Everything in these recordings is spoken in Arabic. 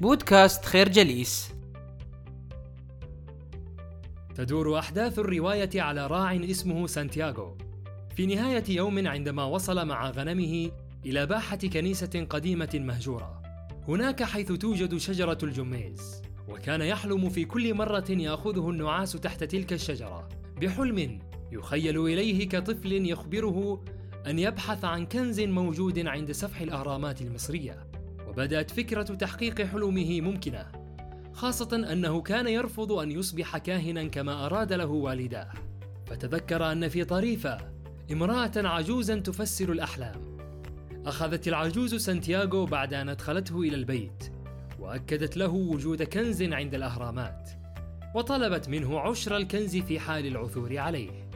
بودكاست خير جليس. تدور أحداث الرواية على راع اسمه سانتياغو. في نهاية يوم عندما وصل مع غنمه إلى باحة كنيسة قديمة مهجورة. هناك حيث توجد شجرة الجميز وكان يحلم في كل مرة يأخذه النعاس تحت تلك الشجرة. بحلم يخيل إليه كطفل يخبره أن يبحث عن كنز موجود عند سفح الأهرامات المصرية. وبدأت فكرة تحقيق حلمه ممكنة خاصة أنه كان يرفض أن يصبح كاهنا كما أراد له والداه. فتذكر أن في طريفة امرأة عجوزا تفسر الأحلام. أخذت العجوز سانتياغو بعد أن أدخلته إلى البيت وأكدت له وجود كنز عند الأهرامات وطلبت منه عشر الكنز في حال العثور عليه.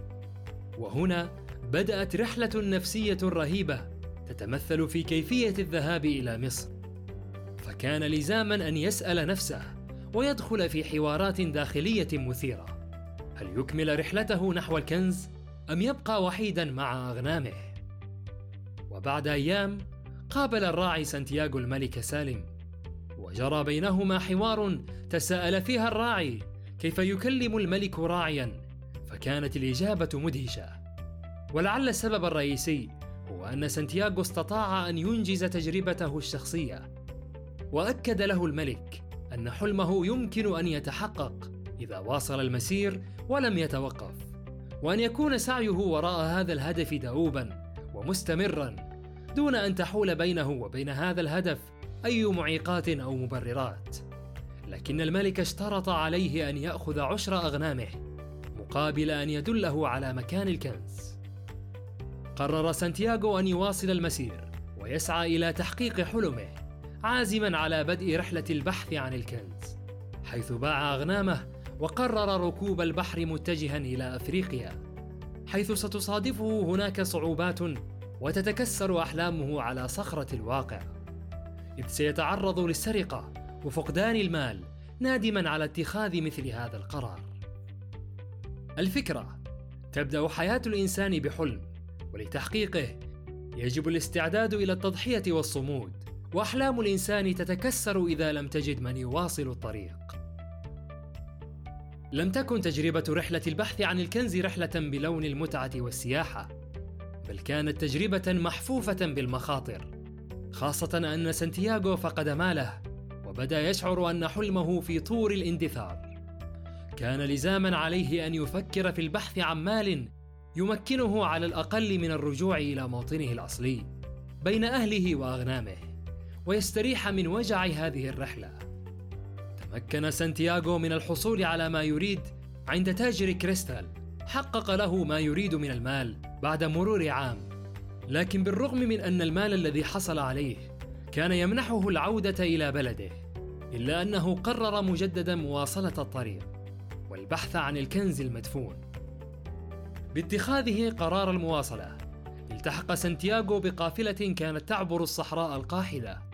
وهنا بدأت رحلة نفسية رهيبة تتمثل في كيفية الذهاب إلى مصر. فكان لزاما أن يسأل نفسه ويدخل في حوارات داخلية مثيرة. هل يكمل رحلته نحو الكنز أم يبقى وحيدا مع أغنامه؟ وبعد أيام قابل الراعي سانتياغو الملك سالم وجرى بينهما حوار تساءل فيها الراعي كيف يكلم الملك راعيا فكانت الإجابة مدهشة. ولعل السبب الرئيسي هو أن سانتياغو استطاع أن ينجز تجربته الشخصية. وأكد له الملك أن حلمه يمكن أن يتحقق إذا واصل المسير ولم يتوقف وأن يكون سعيه وراء هذا الهدف دؤوبا ومستمرا دون أن تحول بينه وبين هذا الهدف أي معيقات أو مبررات. لكن الملك اشترط عليه أن يأخذ عشر أغنامه مقابل أن يدله على مكان الكنز. قرر سانتياغو أن يواصل المسير ويسعى إلى تحقيق حلمه. عازما على بدء رحلة البحث عن الكنز حيث باع أغنامه وقرر ركوب البحر متجها إلى أفريقيا حيث ستصادفه هناك صعوبات وتتكسر أحلامه على صخرة الواقع. إذ سيتعرض للسرقة وفقدان المال نادما على اتخاذ مثل هذا القرار. الفكرة تبدأ حياة الإنسان بحلم ولتحقيقه يجب الاستعداد إلى التضحية والصمود. وأحلام الإنسان تتكسر إذا لم تجد من يواصل الطريق. لم تكن تجربة رحلة البحث عن الكنز رحلة بلون المتعة والسياحة بل كانت تجربة محفوفة بالمخاطر خاصة أن سانتياغو فقد ماله وبدأ يشعر أن حلمه في طور الاندثار. كان لزاما عليه أن يفكر في البحث عن مال يمكنه على الأقل من الرجوع إلى موطنه الأصلي بين أهله وأغنامه. ويستريح من وجع هذه الرحلة. تمكن سانتياغو من الحصول على ما يريد عند تاجر كريستال. حقق له ما يريد من المال بعد مرور عام. لكن بالرغم من أن المال الذي حصل عليه كان يمنحه العودة إلى بلده إلا أنه قرر مجددا مواصلة الطريق والبحث عن الكنز المدفون. باتخاذه قرار المواصلة التحق سانتياغو بقافلة كانت تعبر الصحراء القاحلة.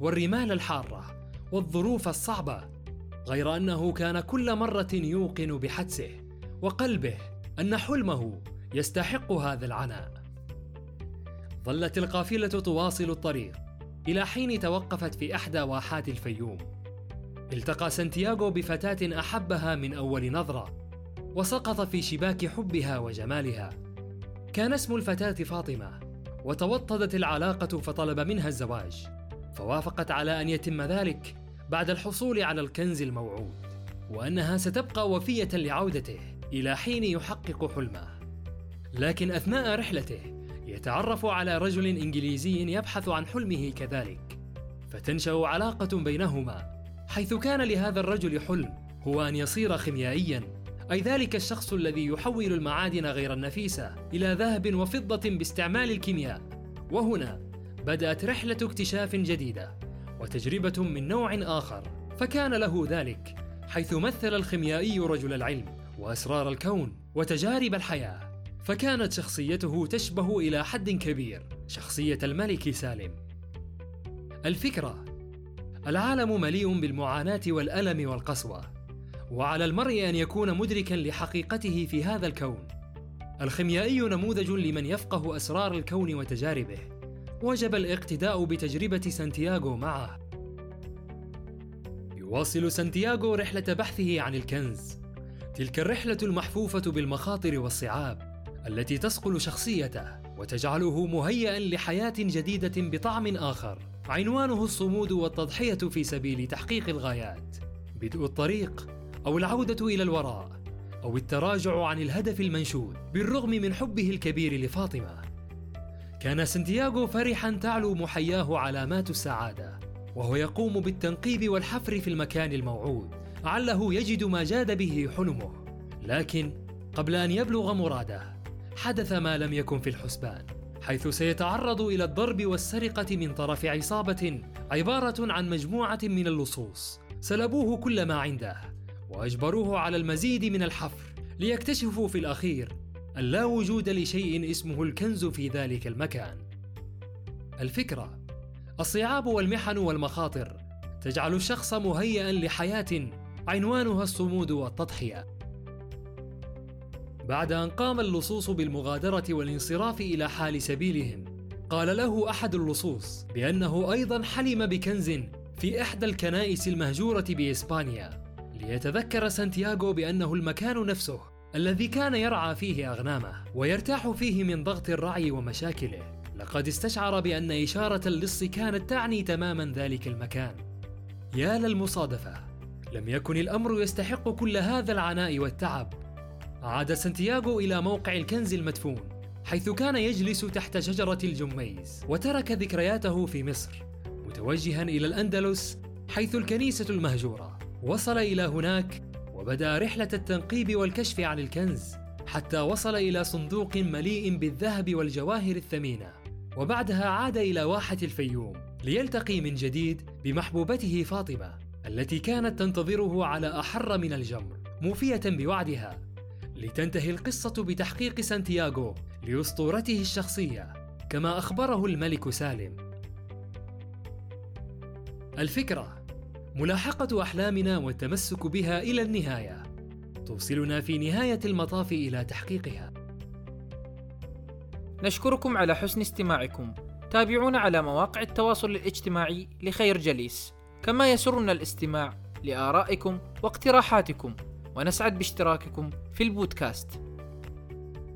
والرمال الحارة والظروف الصعبة غير أنه كان كل مرة يوقن بحدسه وقلبه أن حلمه يستحق هذا العناء. ظلت القافلة تواصل الطريق إلى حين توقفت في إحدى واحات الفيوم. التقى سانتياغو بفتاة أحبها من أول نظرة وسقط في شباك حبها وجمالها. كان اسم الفتاة فاطمة وتوطدت العلاقة فطلب منها الزواج. فوافقت على أن يتم ذلك بعد الحصول على الكنز الموعود وأنها ستبقى وفية لعودته إلى حين يحقق حلمه. لكن أثناء رحلته يتعرف على رجل إنجليزي يبحث عن حلمه كذلك. فتنشأ علاقة بينهما حيث كان لهذا الرجل حلم هو أن يصير خيميائيا أي ذلك الشخص الذي يحول المعادن غير النفيسة إلى ذهب وفضة باستعمال الكيمياء. وهنا بدأت رحلة اكتشاف جديدة وتجربة من نوع آخر فكان له ذلك حيث مثل الخيميائي رجل العلم وأسرار الكون وتجارب الحياة فكانت شخصيته تشبه إلى حد كبير شخصية الملك سالم. الفكرة العالم مليء بالمعاناة والألم والقسوة وعلى المرء أن يكون مدركا لحقيقته في هذا الكون. الخيميائي نموذج لمن يفقه أسرار الكون وتجاربه. وجب الاقتداء بتجربة سانتياغو معه. يواصل سانتياغو رحلة بحثه عن الكنز. تلك الرحلة المحفوفة بالمخاطر والصعاب التي تصقل شخصيته وتجعله مهيئا لحياة جديدة بطعم آخر. عنوانه الصمود والتضحية في سبيل تحقيق الغايات. بدء الطريق أو العودة إلى الوراء أو التراجع عن الهدف المنشود بالرغم من حبه الكبير لفاطمة. كان سانتياغو فرحا تعلو محياه علامات السعادة وهو يقوم بالتنقيب والحفر في المكان الموعود عله يجد ما جاد به حلمه. لكن قبل أن يبلغ مراده حدث ما لم يكن في الحسبان حيث سيتعرض إلى الضرب والسرقة من طرف عصابة عبارة عن مجموعة من اللصوص سلبوه كل ما عنده وأجبروه على المزيد من الحفر ليكتشفوا في الأخير أن لا وجود لشيء اسمه الكنز في ذلك المكان. الفكرة الصعاب والمحن والمخاطر تجعل الشخص مهيئا لحياة عنوانها الصمود والتضحية. بعد أن قام اللصوص بالمغادرة والانصراف إلى حال سبيلهم قال له أحد اللصوص بأنه أيضا حلم بكنز في إحدى الكنائس المهجورة بإسبانيا ليتذكر سانتياغو بأنه المكان نفسه. الذي كان يرعى فيه أغنامه ويرتاح فيه من ضغط الرعي ومشاكله لقد استشعر بأن إشارة اللص كانت تعني تماما ذلك المكان. يا للمصادفة، لم يكن الأمر يستحق كل هذا العناء والتعب. عاد سانتياغو إلى موقع الكنز المدفون، حيث كان يجلس تحت شجرة الجميز، وترك ذكرياته في مصر، متوجها إلى الأندلس حيث الكنيسة المهجورة. وصل إلى هناك وبدأ رحلة التنقيب والكشف عن الكنز، حتى وصل إلى صندوق مليء بالذهب والجواهر الثمينة. وبعدها عاد إلى واحة الفيوم ليلتقي من جديد بمحبوبته فاطمة التي كانت تنتظره على أحر من الجمر موفية بوعدها لتنتهي القصة بتحقيق سانتياغو لأسطورته الشخصية كما أخبره الملك سالم الفكرة ملاحقة أحلامنا والتمسك بها إلى النهاية. توصلنا في نهاية المطاف إلى تحقيقها. نشكركم على حسن استماعكم. تابعونا على مواقع التواصل الاجتماعي لخير جليس. كما يسرنا الاستماع لآرائكم واقتراحاتكم. ونسعد باشتراككم في البودكاست.